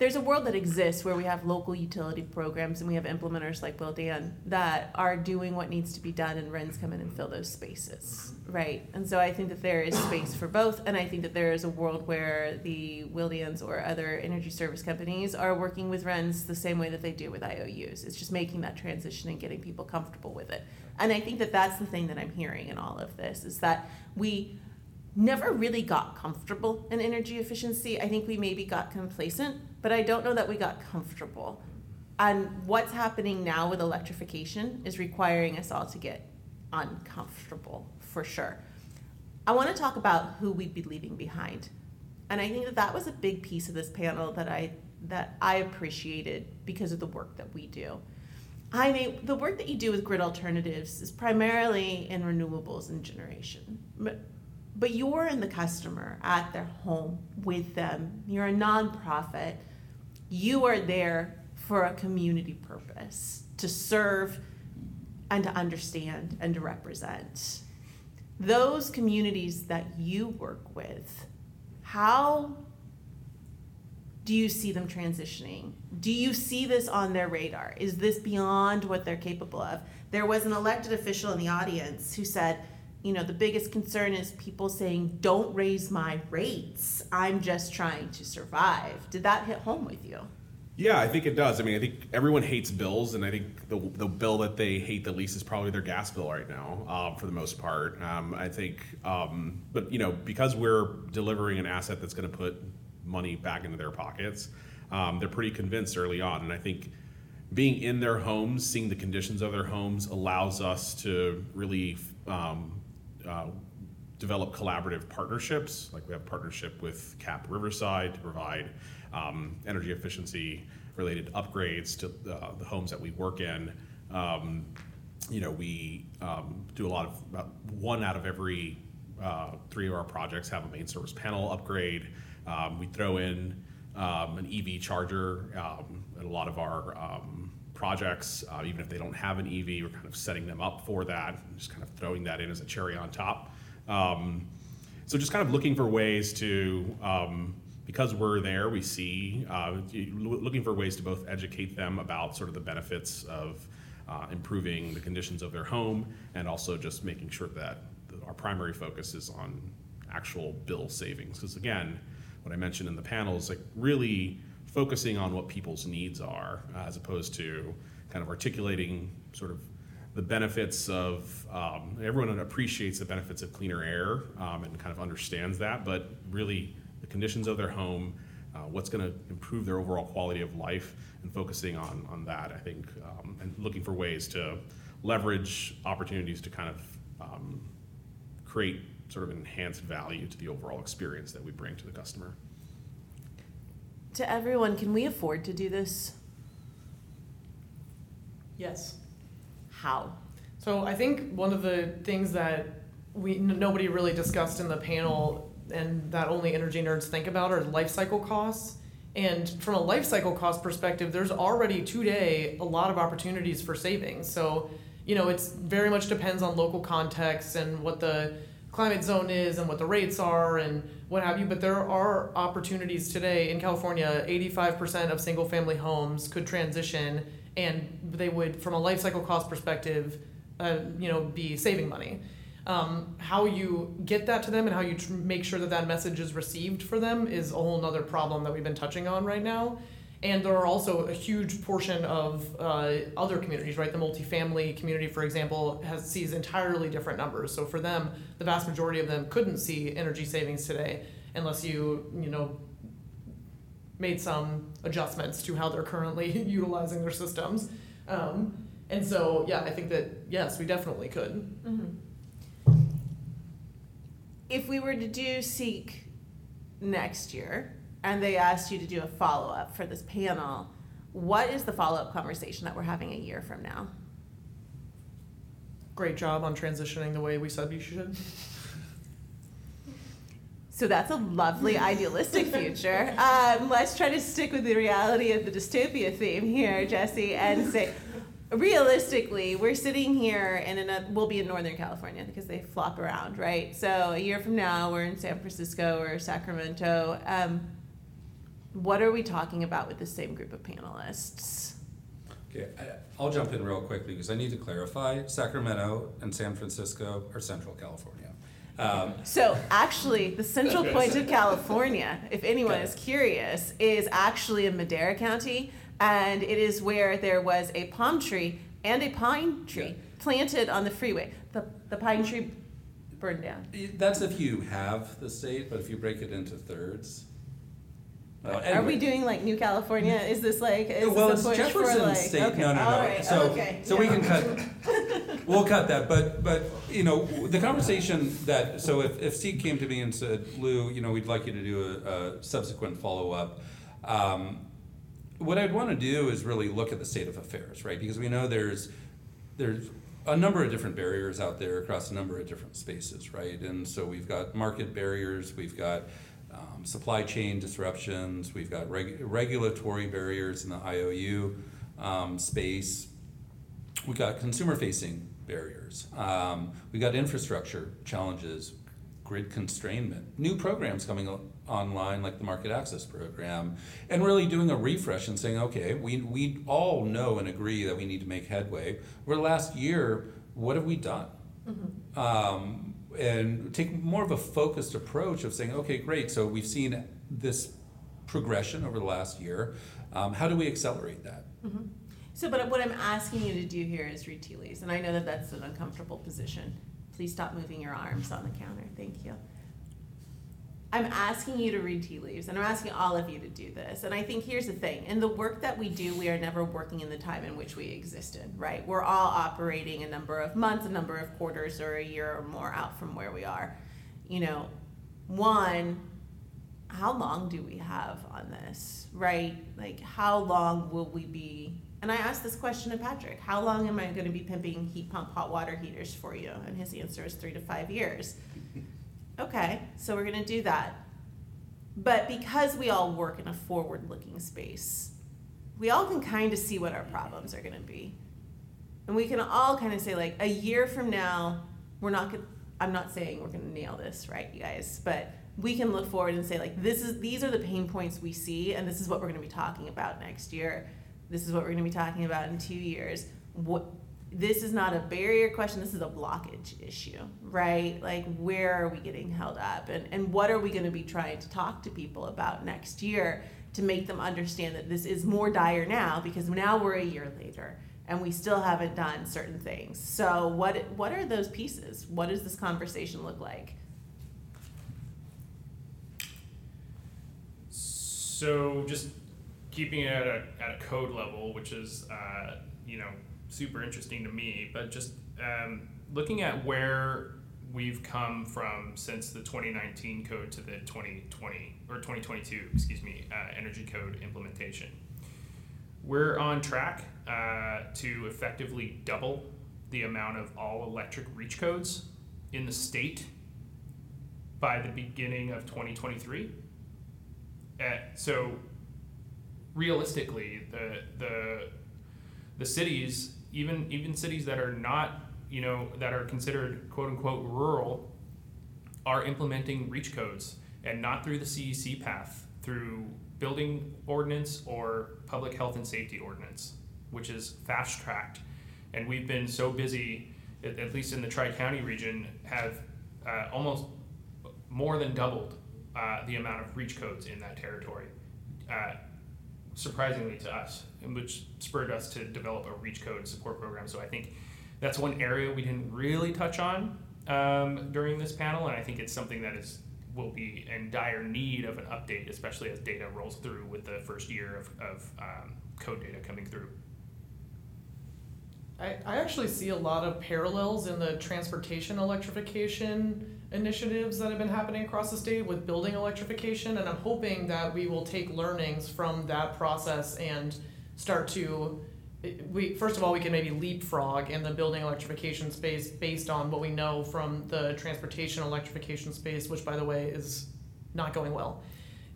there's a world that exists where we have local utility programs and we have implementers like Willdan that are doing what needs to be done and RENs come in and fill those spaces, right? And so I think that there is space for both, and I think that there is a world where the Willdans or other energy service companies are working with RENs the same way that they do with IOUs. It's just making that transition and getting people comfortable with it. And I think that that's the thing that I'm hearing in all of this is that we never really got comfortable in energy efficiency. I think we maybe got complacent, but I don't know that we got comfortable. And what's happening now with electrification is requiring us all to get uncomfortable for sure. I want to talk about who we'd be leaving behind. And I think that that was a big piece of this panel that I that I appreciated because of the work that we do. I mean, the work that you do with grid alternatives is primarily in renewables and generation. But you're in the customer at their home with them. You're a nonprofit. You are there for a community purpose to serve and to understand and to represent. Those communities that you work with, how do you see them transitioning? Do you see this on their radar? Is this beyond what they're capable of? There was an elected official in the audience who said, you know, the biggest concern is people saying, don't raise my rates. I'm just trying to survive. Did that hit home with you? Yeah, I think it does. I mean, I think everyone hates bills, and I think the, the bill that they hate the least is probably their gas bill right now, um, for the most part. Um, I think, um, but you know, because we're delivering an asset that's going to put money back into their pockets, um, they're pretty convinced early on, and I think being in their homes, seeing the conditions of their homes, allows us to really um, uh, develop collaborative partnerships. Like we have partnership with CAP Riverside to provide um, energy efficiency related upgrades to uh, the homes that we work in. Um, you know, we um, do a lot of about one out of every uh, three of our projects have a main service panel upgrade. Um, we throw in um, an EV charger um, at a lot of our projects, uh, even if they don't have an EV, we're kind of setting them up for that, just kind of throwing that in as a cherry on top. Um, so just kind of looking for ways to, um, because we're there, we see, uh, looking for ways to both educate them about sort of the benefits of uh, improving the conditions of their home and also just making sure that our primary focus is on actual bill savings. Because again, what I mentioned in the panel is like really focusing on what people's needs are uh, as opposed to kind of articulating sort of the benefits of um, everyone appreciates the benefits of cleaner air um, and kind of understands that, but really the conditions of their home, uh, what's going to improve their overall quality of life, and focusing on on that, I think, um, and looking for ways to leverage opportunities to kind of um, create sort of enhanced value to the overall experience that we bring to the customer. To everyone, can we afford to do this? Yes. How? So I think one of the things that we n- nobody really discussed in the panel and that only energy nerds think about are life cycle costs. And from a life cycle cost perspective, there's already today a lot of opportunities for savings. So, you know, it's very much depends on local context and what the climate zone is and what the rates are and what have you. But there are opportunities today in California. 85% of single family homes could transition and they would, from a life cycle cost perspective, uh, you know, be saving money. Um, how you get that to them and how you tr- make sure that that message is received for them is a whole nother problem that we've been touching on right now. And there are also a huge portion of uh, other communities, right? The multifamily community, for example, has sees entirely different numbers. So for them, the vast majority of them couldn't see energy savings today unless you, you know, made some adjustments to how they're currently (laughs) utilizing their systems. Um, and so, yeah, I think that yes, we definitely could. if we were to do Seek next year and they asked you to do a follow up for this panel, what is the follow up conversation that we're having a year from now? Great job on transitioning the way we said you should. So that's a lovely idealistic future. (laughs) Um, let's try to stick with the reality of the dystopia theme here, Jesse, and say realistically, we're sitting here and in a, we'll be in Northern California because they flop around, right? So a year from now, we're in San Francisco or Sacramento. Um, what are we talking about with the same group of panelists? Okay, I- I'll jump in real quickly because I need to clarify. Sacramento and San Francisco are Central California. Um, So actually, the central point of California, if anyone Okay. is curious, is actually in Madera County, and it is where there was a palm tree and a pine tree Yeah. planted on the freeway. The the pine tree burned down. That's if you have the state, but if you break it into thirds. Well, Are we doing like New California? Is this like is Well, this it's Jefferson for like State. okay, No, no, no. right, So, okay, so we can cut. (laughs) We'll cut that, but but you know the conversation that so if if Steve came to me and said, Lou, you know, we'd like you to do a, a subsequent follow up. Um, what I'd want to do is really look at the state of affairs, right? Because we know there's there's a number of different barriers out there across a number of different spaces, right? And so we've got market barriers, we've got um, supply chain disruptions, we've got reg- regulatory barriers in the IOU um, space, we've got consumer facing barriers, um, we've got infrastructure challenges, grid constrainment, new programs coming o- online like the market access program, and really doing a refresh and saying, okay, we, we all know and agree that we need to make headway. Over the last year, what have we done? Um, and take more of a focused approach of saying, okay, great, so we've seen this progression over the last year. Um, how do we accelerate that? So, but what I'm asking you to do here is read tea leaves, and I know that that's an uncomfortable position. Please stop moving your arms on the counter. Thank you. I'm asking you to read tea leaves, and I'm asking all of you to do this. And I think here's the thing: in the work that we do, we are never working in the time in which we existed. Right? We're all operating a number of months, a number of quarters, or a year or more out from where we are. You know, one, how long do we have on this, right? Like, how long will we be? And I asked this question to Patrick How long am I going to be pimping heat pump hot water heaters for you? And his answer is three to five years. Okay, so we're going to do that. But because we all work in a forward looking space, we all can kind of see what our problems are going to be. And we can all kind of say, like, a year from now, we're not going I'm not saying we're going to nail this, right, you guys, but we can look forward and say, like, this is, these are the pain points we see, and this is what we're going to be talking about next year. This is what we're going to be talking about in two years. What, this is not a barrier question, this is a blockage issue, right? Like, where are we getting held up? And, and what are we going to be trying to talk to people about next year to make them understand that this is more dire now because now we're a year later and we still haven't done certain things. So, what, what are those pieces? What does this conversation look like? So just keeping it at a, at a code level, which is uh, you know super interesting to me, but just um, looking at where we've come from since the 2019 code to the 2020 or 2022, excuse me, uh, energy code implementation. We're on track uh, to effectively double the amount of all electric reach codes in the state by the beginning of 2023. Uh, so realistically, the the the cities, even even cities that are not, you know, that are considered quote unquote rural, are implementing reach codes and not through the CEC path, through building ordinance or public health and safety ordinance, which is fast tracked. And we've been so busy, at, least in the Tri County region, have uh, almost more than doubled uh, the amount of reach codes in that territory. Uh, surprisingly to us, which spurred us to develop a reach code support program. So I think that's one area we didn't really touch on um, during this panel, and I think it's something that is will be in dire need of an update, especially as data rolls through with the first year of, of um, code data coming through. I, I actually see a lot of parallels in the transportation electrification initiatives that have been happening across the state with building electrification, and I'm hoping that we will take learnings from that process and start to we first of all we can maybe leapfrog in the building electrification space based on what we know from the transportation electrification space, which by the way is not going well.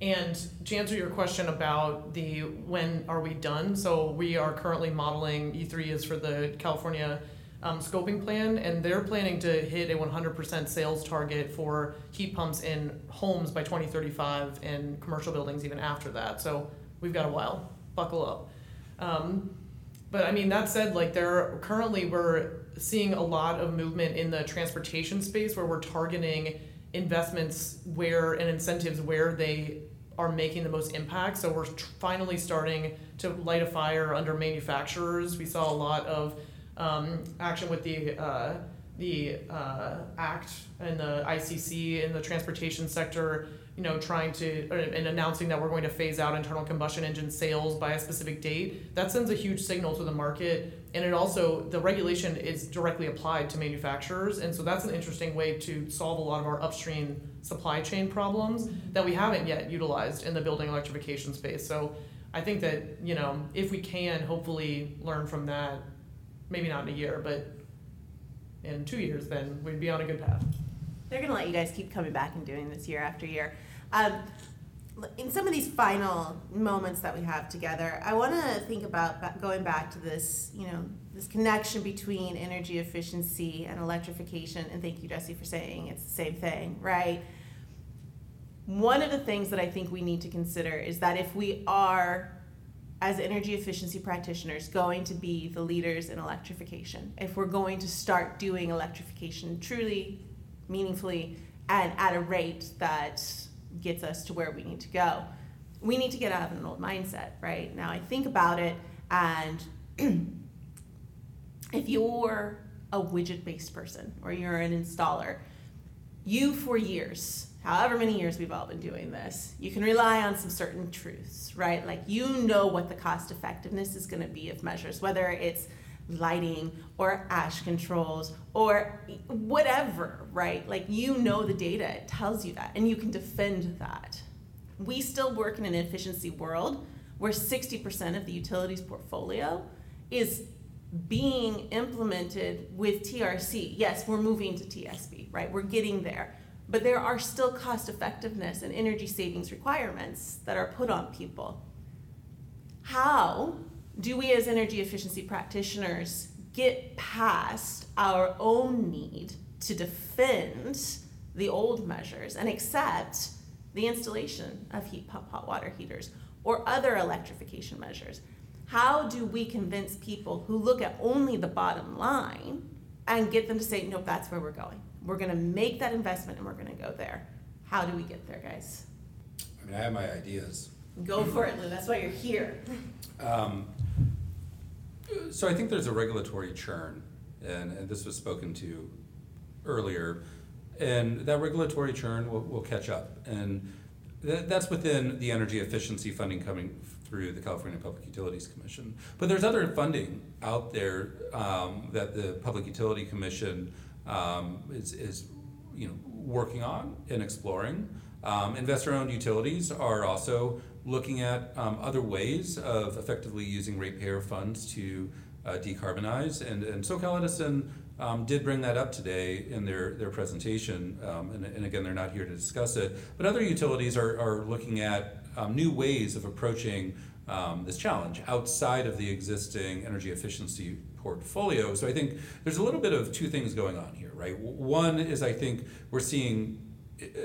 And to answer your question about the when are we done, so we are currently modeling E3 is for the California um, scoping plan, and they're planning to hit a 100% sales target for heat pumps in homes by 2035 and commercial buildings even after that. So we've got a while. Buckle up. Um, but I mean, that said, like there currently we're seeing a lot of movement in the transportation space where we're targeting investments where and incentives where they are making the most impact. So we're finally starting to light a fire under manufacturers. We saw a lot of um, action with the uh, the uh, act and the ICC in the transportation sector you know, trying to and announcing that we're going to phase out internal combustion engine sales by a specific date, that sends a huge signal to the market. And it also the regulation is directly applied to manufacturers, and so that's an interesting way to solve a lot of our upstream supply chain problems that we haven't yet utilized in the building electrification space. So I think that you know if we can hopefully learn from that, maybe not in a year, but in two years, then we'd be on a good path. They're going to let you guys keep coming back and doing this year after year. Um, in some of these final moments that we have together, I want to think about going back to this, you know, this connection between energy efficiency and electrification. And thank you, Jesse, for saying it's the same thing, right? One of the things that I think we need to consider is that if we are, as energy efficiency practitioners, going to be the leaders in electrification, if we're going to start doing electrification truly meaningfully and at a rate that gets us to where we need to go. We need to get out of an old mindset, right? Now I think about it, and (clears throat) if you're a widget based person or you're an installer, you for years, however many years we've all been doing this, you can rely on some certain truths, right? Like you know what the cost effectiveness is going to be of measures, whether it's lighting or ash controls or whatever, right? Like you know the data, it tells you that, and you can defend that. We still work in an efficiency world where 60% of the utilities portfolio is being implemented with TRC. Yes, we're moving to TSB, right? We're getting there. But there are still cost effectiveness and energy savings requirements that are put on people. How do we as energy efficiency practitioners get past our own need to defend the old measures and accept the installation of heat pump hot water heaters or other electrification measures? How do we convince people who look at only the bottom line and get them to say, nope, that's where we're going? We're going to make that investment and we're going to go there. How do we get there, guys? I mean, I have my ideas. Go for it, Lou. That's why you're here. Um, so I think there's a regulatory churn, and, and this was spoken to earlier, and that regulatory churn will, will catch up. And that, that's within the energy efficiency funding coming through the California Public Utilities Commission. But there's other funding out there um, that the Public Utility Commission um, is, is you know, working on and exploring. Um, investor-owned utilities are also looking at um, other ways of effectively using ratepayer funds to uh, decarbonize. And, and SoCal Edison um, did bring that up today in their, their presentation. Um, and, and again, they're not here to discuss it. But other utilities are, are looking at um, new ways of approaching um, this challenge outside of the existing energy efficiency portfolio. So I think there's a little bit of two things going on here, right? One is I think we're seeing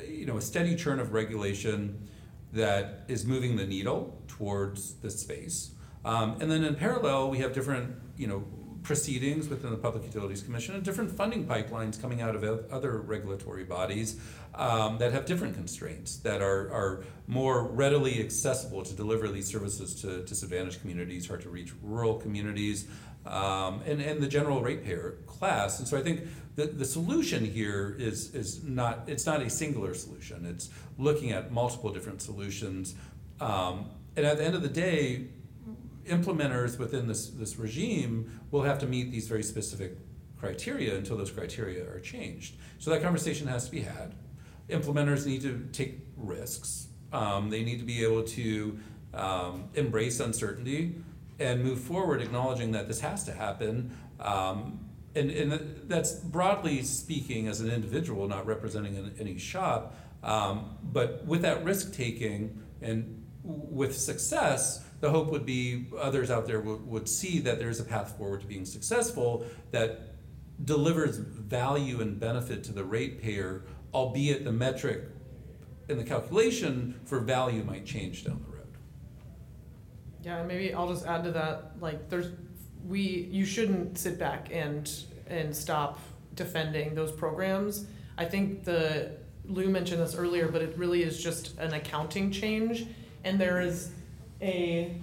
you know a steady churn of regulation that is moving the needle towards this space. Um, and then in parallel, we have different, you know, proceedings within the Public Utilities Commission and different funding pipelines coming out of other regulatory bodies um, that have different constraints that are, are more readily accessible to deliver these services to disadvantaged communities, hard to reach rural communities, um, and, and the general ratepayer class. And so I think the, the solution here is, is not, it's not a singular solution. It's looking at multiple different solutions. Um, and at the end of the day, implementers within this, this regime will have to meet these very specific criteria until those criteria are changed. So that conversation has to be had. Implementers need to take risks. Um, they need to be able to um, embrace uncertainty and move forward, acknowledging that this has to happen. Um, and, and that's broadly speaking as an individual, not representing any shop. Um, but with that risk taking and with success, the hope would be others out there would, see that there's a path forward to being successful that delivers value and benefit to the ratepayer, albeit the metric in the calculation for value might change down the road. Yeah, maybe I'll just add to that. Like, there's we you shouldn't sit back and and stop defending those programs. I think the Lou mentioned this earlier, but it really is just an accounting change, and there is a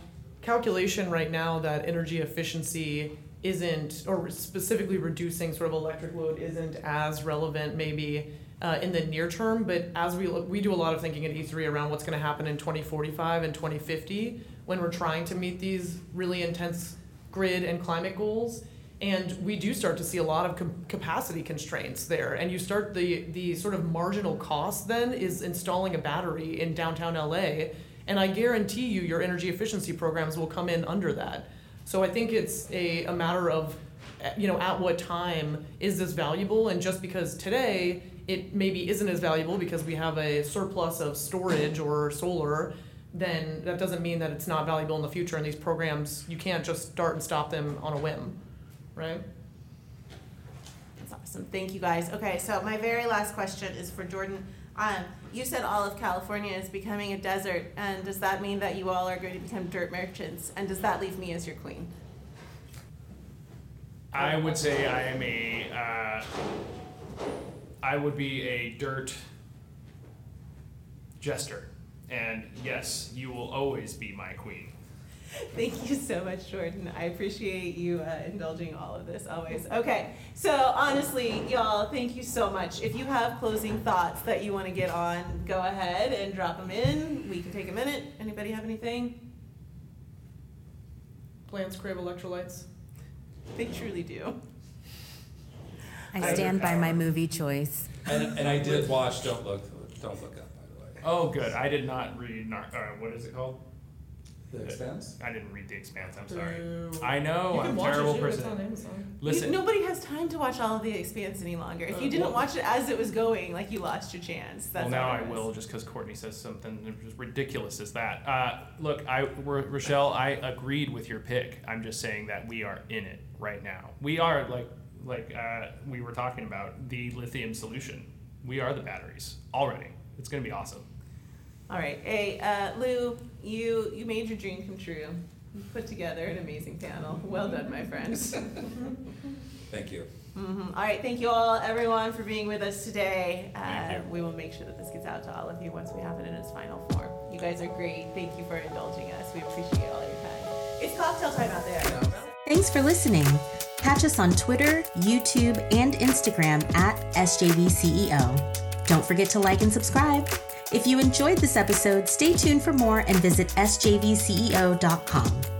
calculation right now that energy efficiency isn't, or specifically reducing sort of electric load isn't as relevant maybe uh, in the near term. But as we look, we do a lot of thinking at E3 around what's going to happen in 2045 and 2050 when we're trying to meet these really intense grid and climate goals. And we do start to see a lot of com- capacity constraints there. And you start the, the sort of marginal cost then is installing a battery in downtown LA. And I guarantee you, your energy efficiency programs will come in under that. So I think it's a, a matter of, eh, you know, at what time is this valuable? And just because today it maybe isn't as valuable because we have a surplus of storage or solar, then that doesn't mean that it's not valuable in the future. And these programs, you can't just start and stop them on a whim, right? That's awesome. Thank you guys. Okay, so my very last question is for Jordan. Um, you said all of California is becoming a desert, and does that mean that you all are going to become dirt merchants? And does that leave me as your queen? I would say I am a. Uh, I would be a dirt jester, and yes, you will always be my queen. Thank you so much, Jordan. I appreciate you uh, indulging all of this always. Okay, so honestly, y'all, thank you so much. If you have closing thoughts that you want to get on, go ahead and drop them in. We can take a minute. Anybody have anything? Plants crave electrolytes. They truly do. I stand by my movie choice. And, and I did watch Don't Look, Don't Look Up, by the way. Oh, good. I did not read. Nar- uh, what is it called? The Expanse? I didn't read The Expanse. I'm sorry. Boo. I know. You I'm a watch terrible it too, It's on person. Amazon. Listen. You, nobody has time to watch all of The Expanse any longer. If you Uh, didn't well- watch it as it was going, like you lost your chance. That's well, now I will just because Courtney says something as ridiculous as that. Uh, look, I, R- Rochelle, I agreed with your pick. I'm just saying that we are in it right now. We are like like uh, we were talking about the lithium solution. We are the batteries already. It's going to be awesome. All right. Hey, uh, Lou, you you made your dream come true. You put together an amazing panel. Well done, my friends. (laughs) Thank you. hmm All right. Thank you all, everyone, for being with us today. Uh, Thank you. We will make sure that this gets out to all of you once we have it in its final form. You guys are great. Thank you for indulging us. We appreciate all your time. It's cocktail time out there. Thanks for listening. Catch us on Twitter, YouTube, and Instagram at SJVCEO. Don't forget to like and subscribe. If you enjoyed this episode, stay tuned for more and visit sjvceo.com.